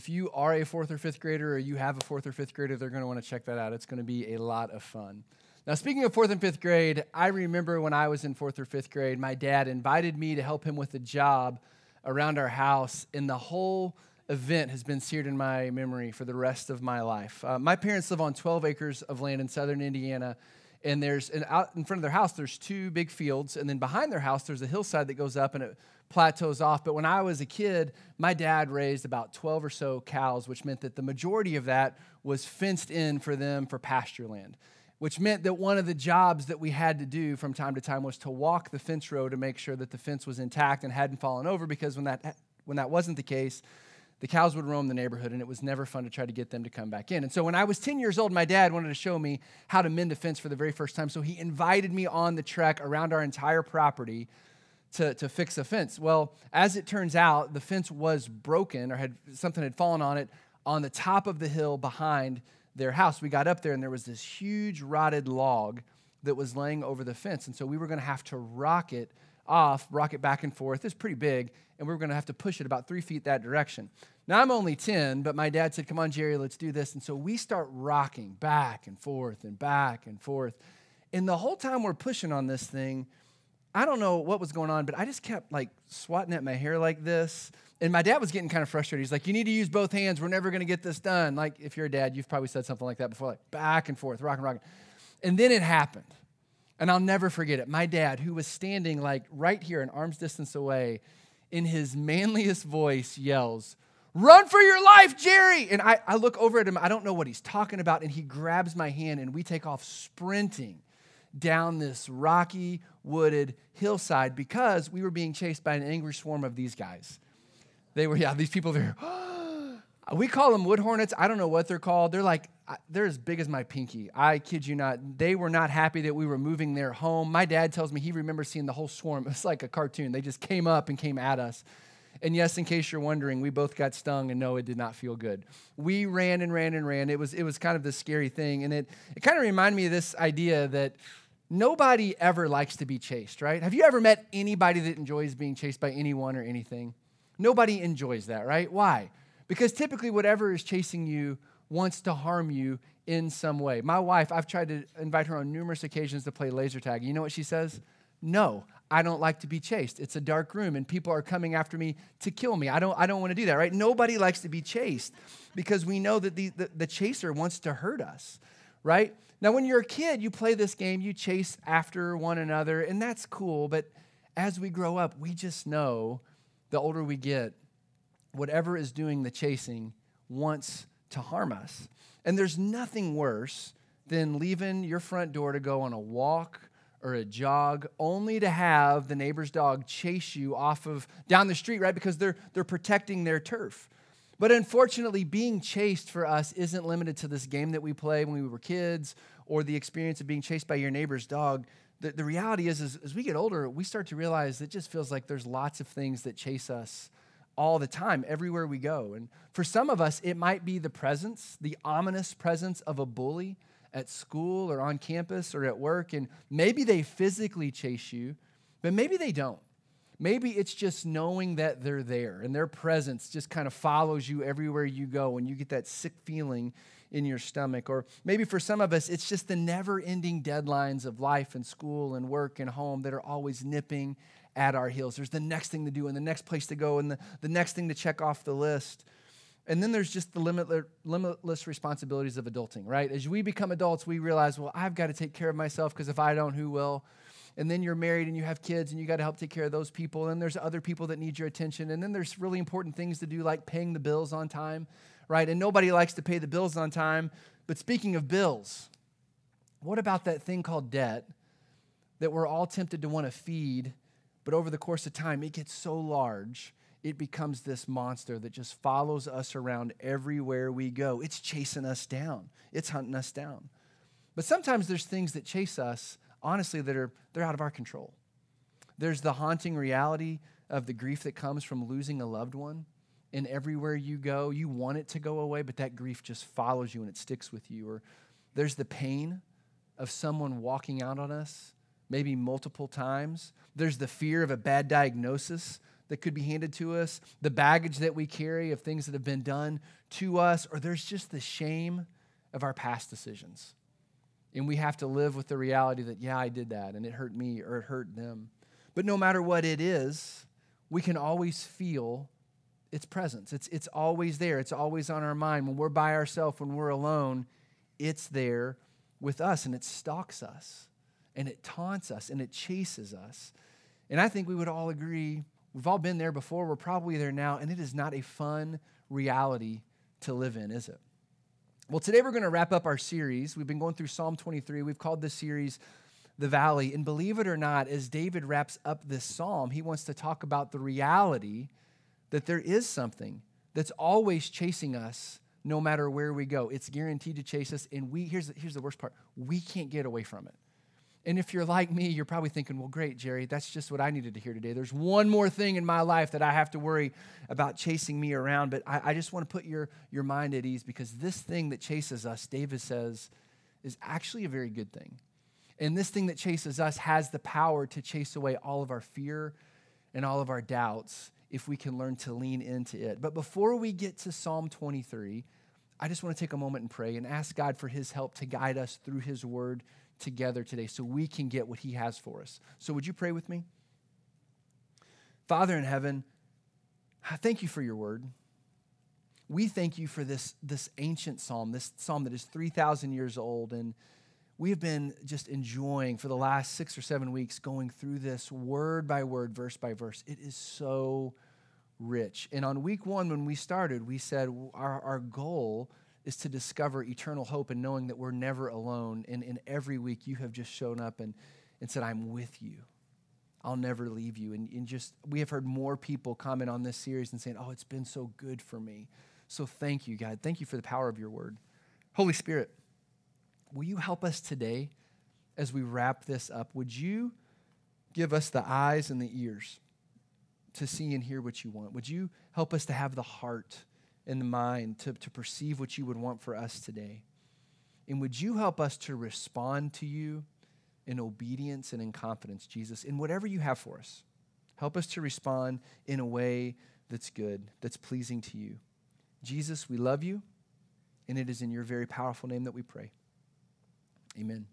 if you are a fourth or fifth grader or you have a fourth or fifth grader, they're going to want to check that out. It's going to be a lot of fun. Now, speaking of fourth and fifth grade, I remember when I was in fourth or fifth grade, my dad invited me to help him with a job around our house, and the whole event has been seared in my memory for the rest of my life. Uh, my parents live on 12 acres of land in southern Indiana, and there's an out in front of their house there's two big fields, and then behind their house there's a hillside that goes up and it plateaus off. But when I was a kid, my dad raised about 12 or so cows, which meant that the majority of that was fenced in for them for pasture land which meant that one of the jobs that we had to do from time to time was to walk the fence row to make sure that the fence was intact and hadn't fallen over because when that when that wasn't the case the cows would roam the neighborhood and it was never fun to try to get them to come back in and so when i was 10 years old my dad wanted to show me how to mend a fence for the very first time so he invited me on the trek around our entire property to, to fix a fence well as it turns out the fence was broken or had something had fallen on it on the top of the hill behind their house. We got up there and there was this huge rotted log that was laying over the fence. And so we were going to have to rock it off, rock it back and forth. It's pretty big, and we were going to have to push it about three feet that direction. Now I'm only 10, but my dad said, Come on, Jerry, let's do this. And so we start rocking back and forth and back and forth. And the whole time we're pushing on this thing, I don't know what was going on, but I just kept like swatting at my hair like this and my dad was getting kind of frustrated. He's like, You need to use both hands. We're never going to get this done. Like, if you're a dad, you've probably said something like that before, like back and forth, rocking, rocking. And then it happened. And I'll never forget it. My dad, who was standing like right here, an arm's distance away, in his manliest voice yells, Run for your life, Jerry! And I, I look over at him. I don't know what he's talking about. And he grabs my hand and we take off sprinting down this rocky, wooded hillside because we were being chased by an angry swarm of these guys. They were, yeah, these people there. we call them wood hornets. I don't know what they're called. They're like, they're as big as my pinky. I kid you not. They were not happy that we were moving their home. My dad tells me he remembers seeing the whole swarm. It's like a cartoon. They just came up and came at us. And yes, in case you're wondering, we both got stung, and no, it did not feel good. We ran and ran and ran. It was, it was kind of this scary thing. And it, it kind of reminded me of this idea that nobody ever likes to be chased, right? Have you ever met anybody that enjoys being chased by anyone or anything? Nobody enjoys that, right? Why? Because typically, whatever is chasing you wants to harm you in some way. My wife, I've tried to invite her on numerous occasions to play laser tag. You know what she says? No, I don't like to be chased. It's a dark room and people are coming after me to kill me. I don't, I don't want to do that, right? Nobody likes to be chased because we know that the, the, the chaser wants to hurt us, right? Now, when you're a kid, you play this game, you chase after one another, and that's cool. But as we grow up, we just know the older we get, whatever is doing the chasing wants to harm us. And there's nothing worse than leaving your front door to go on a walk or a jog only to have the neighbor's dog chase you off of down the street right? Because they're they're protecting their turf. But unfortunately being chased for us isn't limited to this game that we play when we were kids or the experience of being chased by your neighbor's dog. The, the reality is, is, as we get older, we start to realize it just feels like there's lots of things that chase us all the time, everywhere we go. And for some of us, it might be the presence, the ominous presence of a bully at school or on campus or at work. And maybe they physically chase you, but maybe they don't. Maybe it's just knowing that they're there and their presence just kind of follows you everywhere you go and you get that sick feeling in your stomach. Or maybe for some of us, it's just the never ending deadlines of life and school and work and home that are always nipping at our heels. There's the next thing to do and the next place to go and the, the next thing to check off the list. And then there's just the limitless, limitless responsibilities of adulting, right? As we become adults, we realize, well, I've got to take care of myself because if I don't, who will? And then you're married and you have kids and you got to help take care of those people. And there's other people that need your attention. And then there's really important things to do, like paying the bills on time right? And nobody likes to pay the bills on time. But speaking of bills, what about that thing called debt that we're all tempted to want to feed, but over the course of time, it gets so large, it becomes this monster that just follows us around everywhere we go. It's chasing us down, it's hunting us down. But sometimes there's things that chase us, honestly, that are they're out of our control. There's the haunting reality of the grief that comes from losing a loved one and everywhere you go, you want it to go away, but that grief just follows you and it sticks with you. Or there's the pain of someone walking out on us, maybe multiple times. There's the fear of a bad diagnosis that could be handed to us, the baggage that we carry of things that have been done to us, or there's just the shame of our past decisions. And we have to live with the reality that, yeah, I did that and it hurt me or it hurt them. But no matter what it is, we can always feel its presence. It's, it's always there, it's always on our mind. When we're by ourselves, when we're alone, it's there with us and it stalks us and it taunts us and it chases us. And I think we would all agree we've all been there before, we're probably there now, and it is not a fun reality to live in, is it? Well, today we're going to wrap up our series. We've been going through Psalm 23. We've called this series The Valley. And believe it or not, as David wraps up this psalm, he wants to talk about the reality that there is something that's always chasing us no matter where we go. It's guaranteed to chase us. And we, here's, here's the worst part we can't get away from it. And if you're like me, you're probably thinking, well, great, Jerry, that's just what I needed to hear today. There's one more thing in my life that I have to worry about chasing me around. But I, I just want to put your, your mind at ease because this thing that chases us, David says, is actually a very good thing. And this thing that chases us has the power to chase away all of our fear and all of our doubts if we can learn to lean into it. But before we get to Psalm 23, I just want to take a moment and pray and ask God for his help to guide us through his word together today so we can get what he has for us. So, would you pray with me? Father in heaven, I thank you for your word. We thank you for this, this ancient psalm, this psalm that is 3,000 years old. And we have been just enjoying for the last six or seven weeks going through this word by word, verse by verse. It is so rich. And on week one, when we started, we said our, our goal is to discover eternal hope and knowing that we're never alone. And, in every week, you have just shown up and, and said, I'm with you. I'll never leave you. And, and just, we have heard more people comment on this series and saying, Oh, it's been so good for me. So thank you, God. Thank you for the power of your word. Holy Spirit, will you help us today as we wrap this up? Would you give us the eyes and the ears to see and hear what you want? Would you help us to have the heart? In the mind to, to perceive what you would want for us today. And would you help us to respond to you in obedience and in confidence, Jesus, in whatever you have for us? Help us to respond in a way that's good, that's pleasing to you. Jesus, we love you, and it is in your very powerful name that we pray. Amen.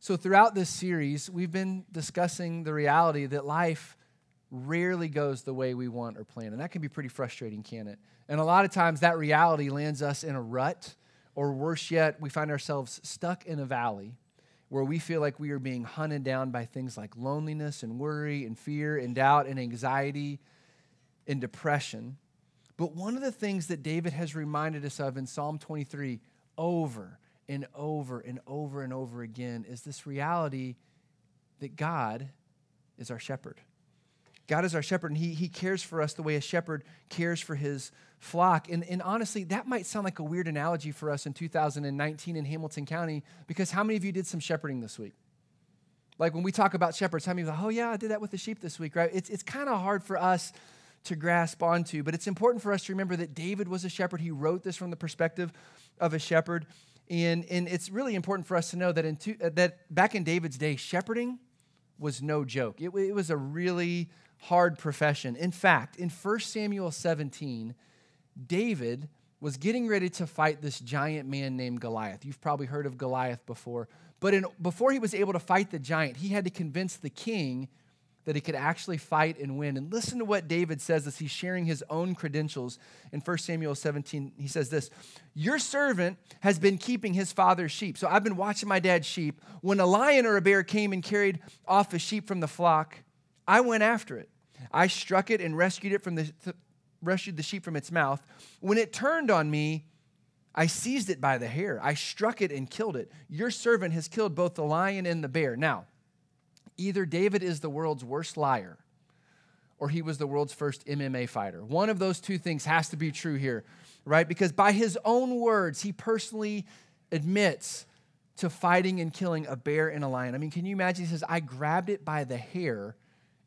So, throughout this series, we've been discussing the reality that life rarely goes the way we want or plan. And that can be pretty frustrating, can it? And a lot of times that reality lands us in a rut, or worse yet, we find ourselves stuck in a valley where we feel like we are being hunted down by things like loneliness and worry and fear and doubt and anxiety and depression. But one of the things that David has reminded us of in Psalm 23 over and over and over and over again is this reality that God is our shepherd. God is our shepherd, and he, he cares for us the way a shepherd cares for his flock. And, and honestly, that might sound like a weird analogy for us in 2019 in Hamilton County, because how many of you did some shepherding this week? Like when we talk about shepherds, how many of you like, oh yeah, I did that with the sheep this week, right? It's, it's kind of hard for us to grasp onto, but it's important for us to remember that David was a shepherd. He wrote this from the perspective of a shepherd. And, and it's really important for us to know that, in two, that back in David's day, shepherding was no joke. It, it was a really hard profession. In fact, in 1 Samuel 17, David was getting ready to fight this giant man named Goliath. You've probably heard of Goliath before. But in, before he was able to fight the giant, he had to convince the king that he could actually fight and win. And listen to what David says as he's sharing his own credentials in 1 Samuel 17. He says this Your servant has been keeping his father's sheep. So I've been watching my dad's sheep. When a lion or a bear came and carried off a sheep from the flock, I went after it. I struck it and rescued it from the th- rescued the sheep from its mouth. When it turned on me, I seized it by the hair. I struck it and killed it. Your servant has killed both the lion and the bear. Now, either David is the world's worst liar or he was the world's first MMA fighter. One of those two things has to be true here, right? Because by his own words, he personally admits to fighting and killing a bear and a lion. I mean, can you imagine? He says, I grabbed it by the hair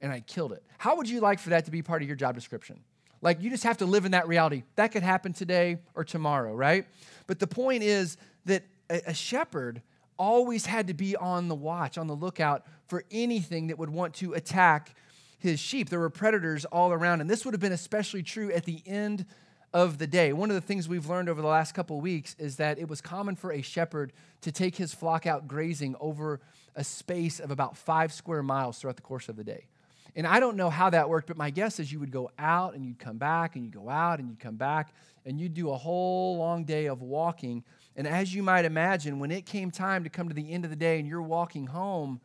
and I killed it. How would you like for that to be part of your job description? Like you just have to live in that reality. That could happen today or tomorrow, right? But the point is that a, shepherd always had to be on the watch, on the lookout for anything that would want to attack his sheep. There were predators all around, and this would have been especially true at the end of the day. One of the things we've learned over the last couple weeks is that it was common for a shepherd to take his flock out grazing over a space of about five square miles throughout the course of the day. And I don't know how that worked, but my guess is you would go out and you'd come back and you'd go out and you'd come back and you'd do a whole long day of walking. And as you might imagine, when it came time to come to the end of the day and you're walking home,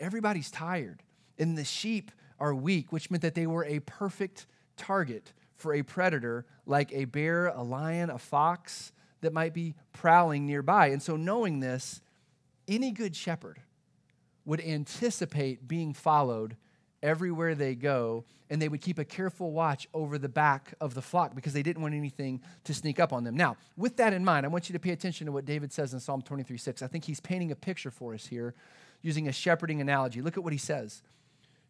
everybody's tired. And the sheep are weak, which meant that they were a perfect target for a predator like a bear, a lion, a fox that might be prowling nearby. And so, knowing this, any good shepherd would anticipate being followed everywhere they go, and they would keep a careful watch over the back of the flock because they didn't want anything to sneak up on them. Now, with that in mind, I want you to pay attention to what David says in Psalm 23 6. I think he's painting a picture for us here using a shepherding analogy. Look at what he says.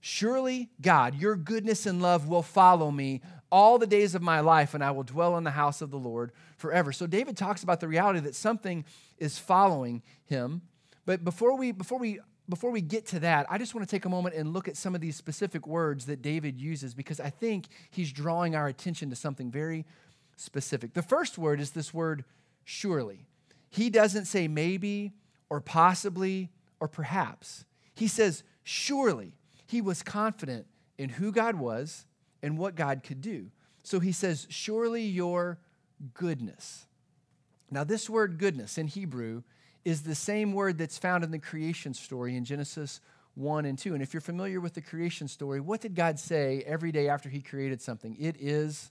Surely, God, your goodness and love will follow me all the days of my life, and I will dwell in the house of the Lord forever. So, David talks about the reality that something is following him. But before we, before we, before we get to that, I just want to take a moment and look at some of these specific words that David uses because I think he's drawing our attention to something very specific. The first word is this word surely. He doesn't say maybe or possibly or perhaps. He says surely he was confident in who God was and what God could do. So he says, Surely your goodness. Now, this word goodness in Hebrew is the same word that's found in the creation story in Genesis 1 and 2. And if you're familiar with the creation story, what did God say every day after he created something? It is,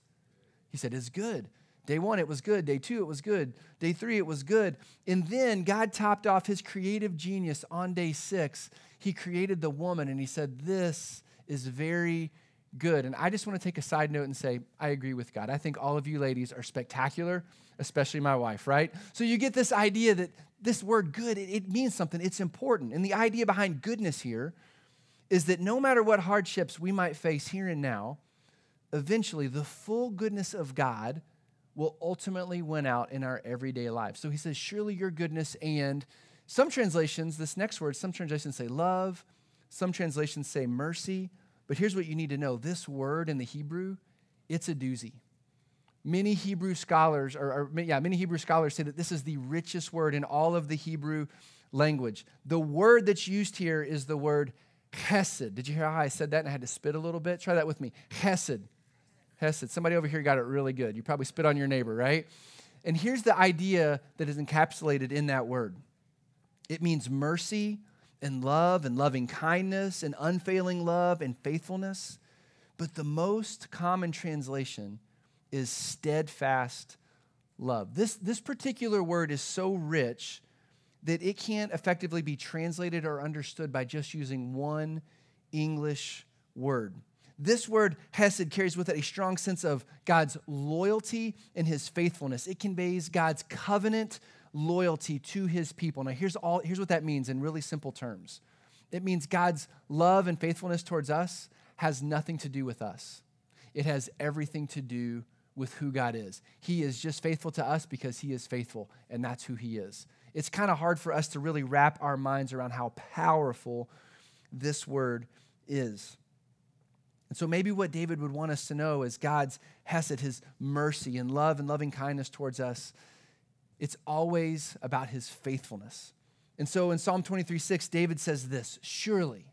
he said, is good. Day one, it was good. Day two, it was good. Day three, it was good. And then God topped off his creative genius on day six he created the woman and he said, This is very good. And I just want to take a side note and say, I agree with God. I think all of you ladies are spectacular, especially my wife, right? So you get this idea that this word good, it, it means something, it's important. And the idea behind goodness here is that no matter what hardships we might face here and now, eventually the full goodness of God will ultimately win out in our everyday lives. So he says, Surely your goodness and some translations, this next word, some translations say love, some translations say mercy. But here's what you need to know this word in the Hebrew, it's a doozy. Many Hebrew scholars, or, or, yeah, many Hebrew scholars say that this is the richest word in all of the Hebrew language. The word that's used here is the word chesed. Did you hear how I said that and I had to spit a little bit? Try that with me. Chesed. Chesed. Somebody over here got it really good. You probably spit on your neighbor, right? And here's the idea that is encapsulated in that word it means mercy and love and loving kindness and unfailing love and faithfulness. But the most common translation is steadfast love. This, this particular word is so rich that it can't effectively be translated or understood by just using one English word. This word, Hesed, carries with it a strong sense of God's loyalty and his faithfulness. It conveys God's covenant loyalty to his people. Now, here's, all, here's what that means in really simple terms it means God's love and faithfulness towards us has nothing to do with us, it has everything to do with who God is. He is just faithful to us because he is faithful, and that's who he is. It's kind of hard for us to really wrap our minds around how powerful this word is. And so maybe what David would want us to know is God's hesed, his mercy and love and loving kindness towards us it's always about his faithfulness. And so in Psalm 23 6, David says this Surely,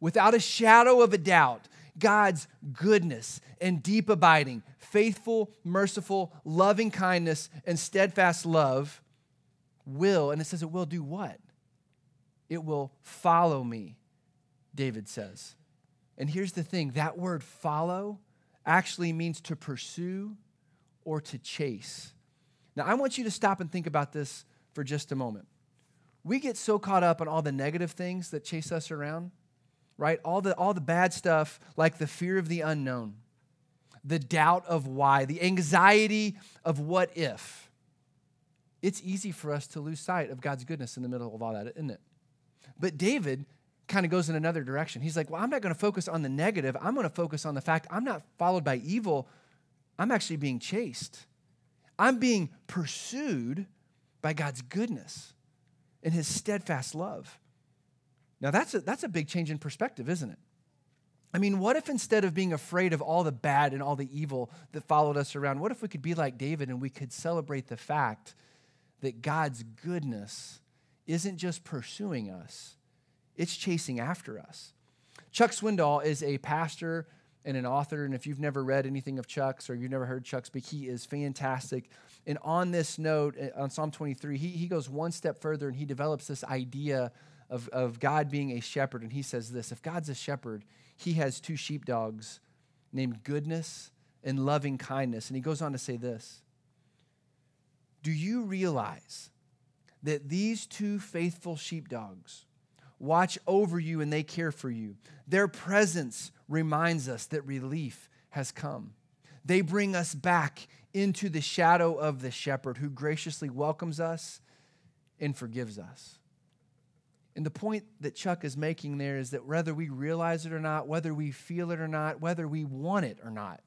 without a shadow of a doubt, God's goodness and deep abiding, faithful, merciful, loving kindness, and steadfast love will, and it says it will do what? It will follow me, David says. And here's the thing that word follow actually means to pursue or to chase. Now, I want you to stop and think about this for just a moment. We get so caught up on all the negative things that chase us around, right? All the, all the bad stuff, like the fear of the unknown, the doubt of why, the anxiety of what if. It's easy for us to lose sight of God's goodness in the middle of all that, isn't it? But David kind of goes in another direction. He's like, well, I'm not going to focus on the negative. I'm going to focus on the fact I'm not followed by evil. I'm actually being chased. I'm being pursued by God's goodness and his steadfast love. Now, that's a, that's a big change in perspective, isn't it? I mean, what if instead of being afraid of all the bad and all the evil that followed us around, what if we could be like David and we could celebrate the fact that God's goodness isn't just pursuing us, it's chasing after us? Chuck Swindoll is a pastor and an author, and if you've never read anything of Chuck's or you've never heard Chuck speak, he is fantastic. And on this note, uh, on Psalm 23, he, he goes one step further and he develops this idea of, of God being a shepherd. And he says this if God's a shepherd, he has two sheepdogs named goodness and loving kindness. And he goes on to say this Do you realize that these two faithful sheepdogs watch over you and they care for you? Their presence reminds us that relief has come. They bring us back into the shadow of the shepherd who graciously welcomes us and forgives us. And the point that Chuck is making there is that whether we realize it or not, whether we feel it or not, whether we want it or not,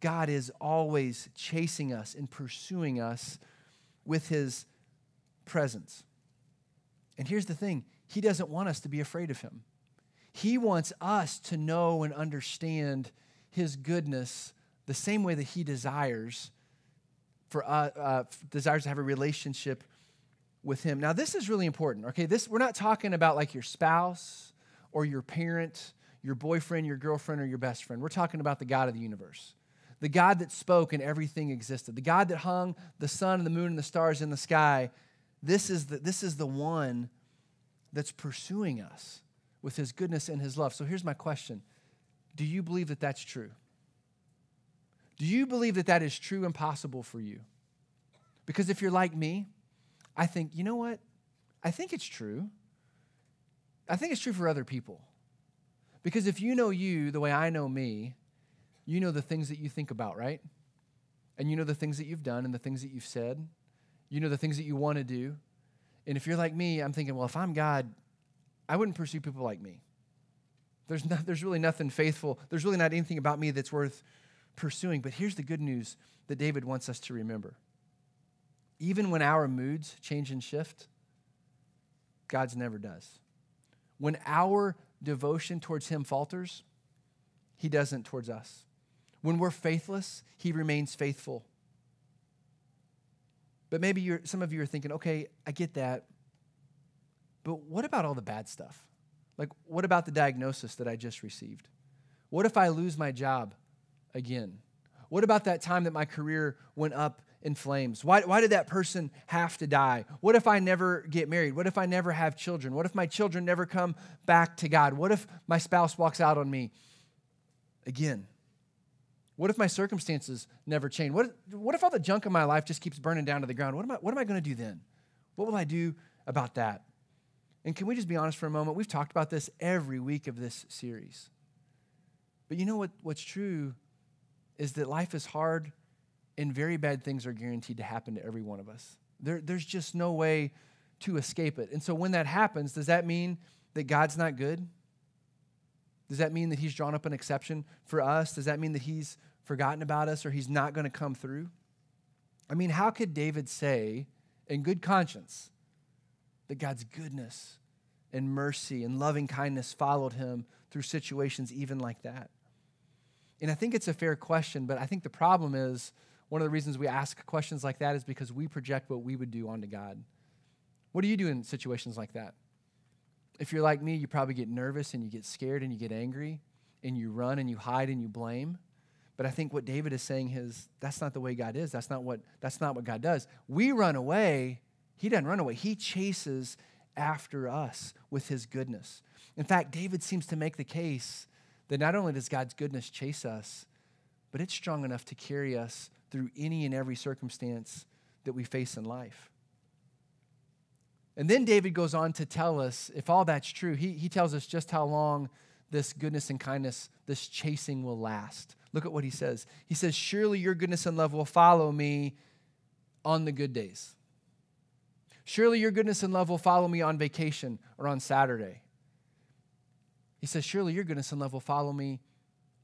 God is always chasing us and pursuing us with his presence. And here's the thing He doesn't want us to be afraid of him. He wants us to know and understand his goodness the same way that he desires for uh, uh, desires to have a relationship with him. Now, this is really important. Okay, this we're not talking about like your spouse or your parent, your boyfriend, your girlfriend, or your best friend. We're talking about the God of the universe. The God that spoke and everything existed. The God that hung the sun and the moon and the stars in the sky. This is the, this is the one that's pursuing us with his goodness and his love. So here's my question Do you believe that that's true? Do you believe that that is true and possible for you? Because if you're like me, I think, you know what? I think it's true. I think it's true for other people. Because if you know you the way I know me, you know the things that you think about, right? And you know the things that you've done and the things that you've said. You know the things that you want to do. And if you're like me, I'm thinking, well, if I'm God, I wouldn't pursue people like me. There's, not, there's really nothing faithful. There's really not anything about me that's worth pursuing. But here's the good news that David wants us to remember. Even when our moods change and shift, God's never does. When our devotion towards Him falters, He doesn't towards us. When we're faithless, He remains faithful. But maybe some of you are thinking, okay, I get that. But what about all the bad stuff? Like, what about the diagnosis that I just received? What if I lose my job again? What about that time that my career went up in flames? Why, why did that person have to die? What if I never get married? What if I never have children? What if my children never come back to God? What if my spouse walks out on me again? What if my circumstances never change? What, what if all the junk in my life just keeps burning down to the ground? What am I, I going to do then? What will I do about that? And can we just be honest for a moment? We've talked about this every week of this series. But you know what, what's true is that life is hard and very bad things are guaranteed to happen to every one of us. There, there's just no way to escape it. And so when that happens, does that mean that God's not good? Does that mean that he's drawn up an exception for us? Does that mean that he's forgotten about us or he's not going to come through? I mean, how could David say in good conscience that God's goodness and mercy and loving kindness followed him through situations even like that? And I think it's a fair question, but I think the problem is one of the reasons we ask questions like that is because we project what we would do onto God. What do you do in situations like that? If you're like me, you probably get nervous and you get scared and you get angry and you run and you hide and you blame. But I think what David is saying is that's not the way God is. That's not what that's not what God does. We run away. He doesn't run away. He chases after us with his goodness. In fact, David seems to make the case that not only does God's goodness chase us, but it's strong enough to carry us through any and every circumstance that we face in life. And then David goes on to tell us if all that's true, he, he tells us just how long this goodness and kindness, this chasing will last. Look at what he says. He says, Surely your goodness and love will follow me on the good days. Surely your goodness and love will follow me on vacation or on Saturday. He says, Surely your goodness and love will follow me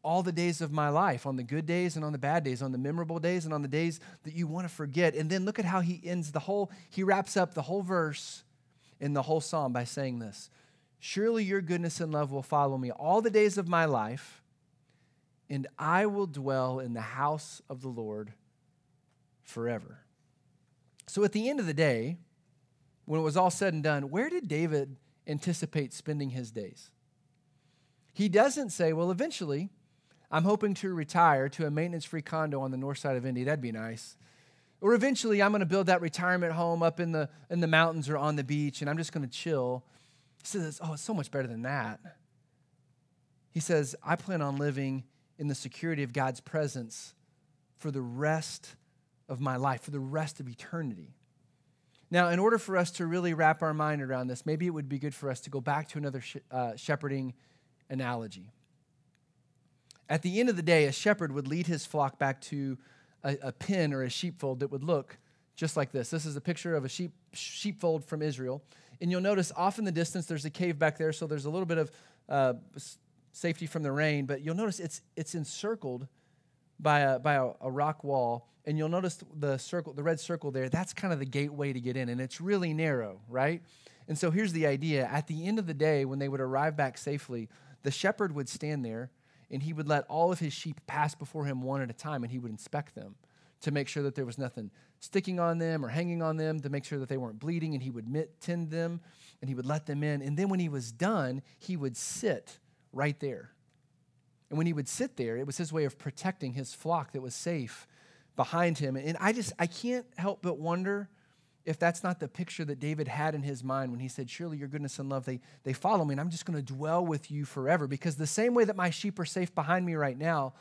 all the days of my life, on the good days and on the bad days, on the memorable days and on the days that you want to forget. And then look at how he ends the whole, he wraps up the whole verse in the whole psalm by saying this Surely your goodness and love will follow me all the days of my life, and I will dwell in the house of the Lord forever. So at the end of the day, when it was all said and done, where did David anticipate spending his days? He doesn't say, well, eventually, I'm hoping to retire to a maintenance free condo on the north side of Indy. That'd be nice. Or eventually, I'm going to build that retirement home up in the, in the mountains or on the beach, and I'm just going to chill. He says, Oh, it's so much better than that. He says, I plan on living in the security of God's presence for the rest of my life, for the rest of eternity. Now, in order for us to really wrap our mind around this, maybe it would be good for us to go back to another sh- uh, shepherding analogy. At the end of the day, a shepherd would lead his flock back to a, a pen or a sheepfold that would look just like this. This is a picture of a sheep, sheepfold from Israel. And you'll notice off in the distance, there's a cave back there, so there's a little bit of uh, safety from the rain, but you'll notice it's, it's encircled by, a, by a, a rock wall. And you'll notice the circle, the red circle there, that's kind of the gateway to get in, and it's really narrow, right? And so here's the idea. At the end of the day, when they would arrive back safely, the shepherd would stand there and he would let all of his sheep pass before him one at a time and he would inspect them to make sure that there was nothing sticking on them or hanging on them to make sure that they weren't bleeding and he would tend them and he would let them in. And then when he was done he would sit right there. And when he would sit there it was his way of protecting his flock that was safe behind him. And i just i can't help but wonder if that's not the picture that David had in his mind when he said, Surely your goodness and love, they, they follow me, and I'm just going to dwell with you forever. Because the same way that my sheep are safe behind me right now,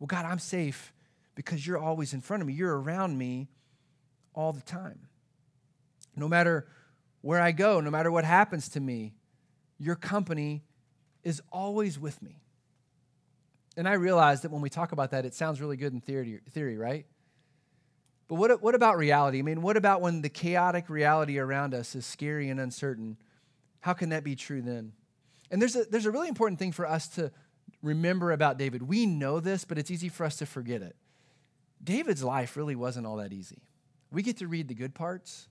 well, God, I'm safe because you're always in front of me. You're around me all the time. No matter where I go, no matter what happens to me, your company is always with me. And I realize that when we talk about that, it sounds really good in theory, theory right? But what, what about reality? I mean, what about when the chaotic reality around us is scary and uncertain? How can that be true then? And there's a, there's a really important thing for us to remember about David. We know this, but it's easy for us to forget it. David's life really wasn't all that easy. We get to read the good parts,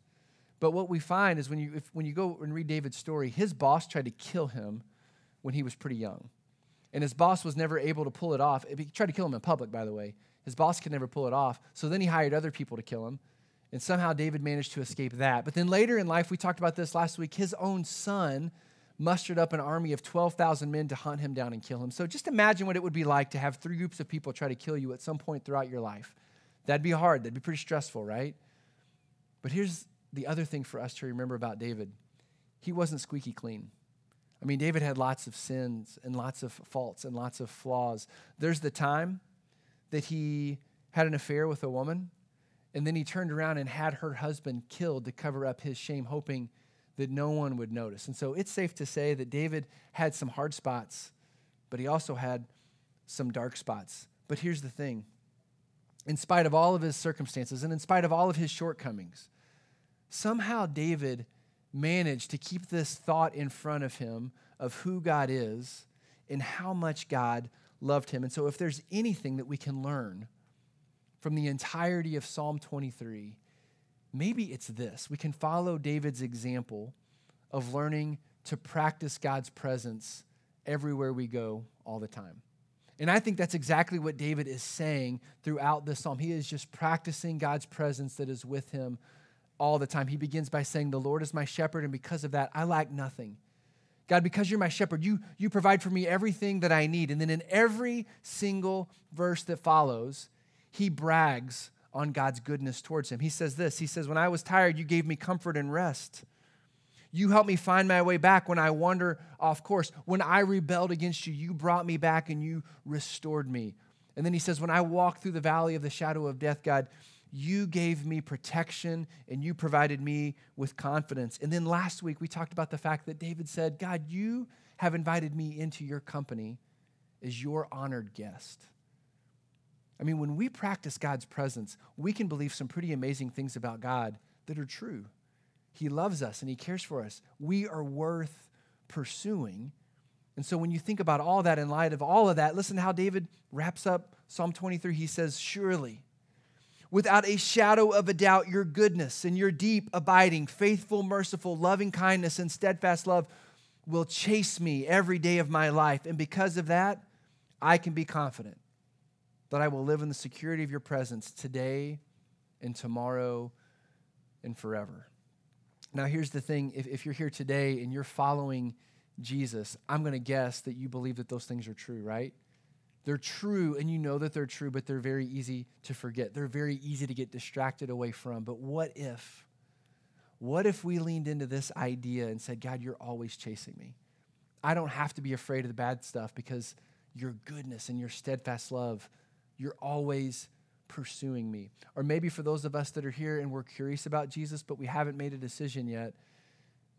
but what we find is when you, if, when you go and read David's story, his boss tried to kill him when he was pretty young. And his boss was never able to pull it off. He tried to kill him in public, by the way. His boss could never pull it off. So then he hired other people to kill him. And somehow David managed to escape that. But then later in life, we talked about this last week, his own son mustered up an army of 12,000 men to hunt him down and kill him. So just imagine what it would be like to have three groups of people try to kill you at some point throughout your life. That'd be hard. That'd be pretty stressful, right? But here's the other thing for us to remember about David he wasn't squeaky clean. I mean, David had lots of sins and lots of faults and lots of flaws. There's the time that he had an affair with a woman, and then he turned around and had her husband killed to cover up his shame, hoping that no one would notice. And so it's safe to say that David had some hard spots, but he also had some dark spots. But here's the thing in spite of all of his circumstances and in spite of all of his shortcomings, somehow David managed to keep this thought in front of him of who God is and how much God loved him. And so, if there's anything that we can learn from the entirety of Psalm 23, maybe it's this. We can follow David's example of learning to practice God's presence everywhere we go all the time. And I think that's exactly what David is saying throughout this psalm. He is just practicing God's presence that is with him all the time. He begins by saying, The Lord is my shepherd, and because of that, I lack nothing. God, because you're my shepherd, you, you provide for me everything that I need. And then in every single verse that follows, he brags on God's goodness towards him. He says this He says, When I was tired, you gave me comfort and rest. You helped me find my way back when I wander off course. When I rebelled against you, you brought me back and you restored me. And then he says, When I walk through the valley of the shadow of death, God, you gave me protection and you provided me with confidence. And then last week, we talked about the fact that David said, God, you have invited me into your company as your honored guest. I mean, when we practice God's presence, we can believe some pretty amazing things about God that are true. He loves us and He cares for us. We are worth pursuing. And so when you think about all that in light of all of that, listen to how David wraps up Psalm 23. He says, Surely without a shadow of a doubt your goodness and your deep, abiding, faithful, merciful, loving kindness, and steadfast love will chase me every day of my life. And because of that, I can be confident that I will live in the security of your presence today and tomorrow and forever. Now, here's the thing if, if you're here today and you're following Jesus, I'm going to guess that you believe that those things are true, right? They're true, and you know that they're true, but they're very easy to forget. They're very easy to get distracted away from. But what if? What if we leaned into this idea and said, God, you're always chasing me? I don't have to be afraid of the bad stuff because your goodness and your steadfast love, you're always pursuing me. Or maybe for those of us that are here and we're curious about Jesus, but we haven't made a decision yet,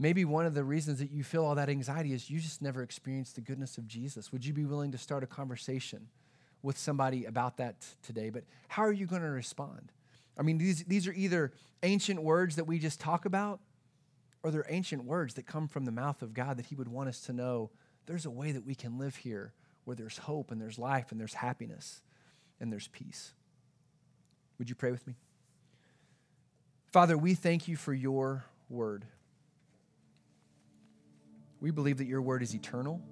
maybe one of the reasons that you feel all that anxiety is you just never experienced the goodness of Jesus. Would you be willing to start a conversation with somebody about that today? But how are you going to respond? I mean, these, these are either ancient words that we just talk about, or they're ancient words that come from the mouth of God that He would want us to know there's a way that we can live here where there's hope and there's life and there's happiness and there's peace. Would you pray with me? Father, we thank you for your word. We believe that your word is eternal.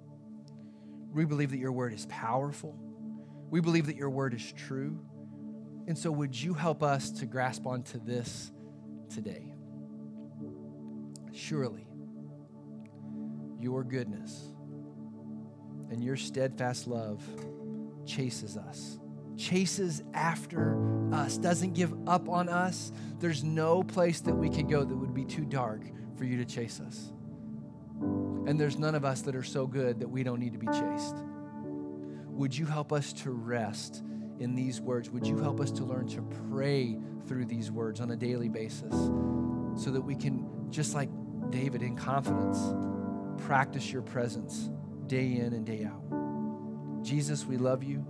We believe that your word is powerful. We believe that your word is true. And so, would you help us to grasp onto this today? Surely, your goodness and your steadfast love chases us, chases after us, doesn't give up on us. There's no place that we could go that would be too dark for you to chase us. And there's none of us that are so good that we don't need to be chased. Would you help us to rest in these words? Would you help us to learn to pray through these words on a daily basis so that we can, just like David, in confidence, practice your presence day in and day out? Jesus, we love you.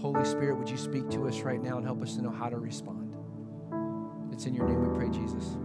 Holy Spirit, would you speak to us right now and help us to know how to respond? It's in your name we pray, Jesus.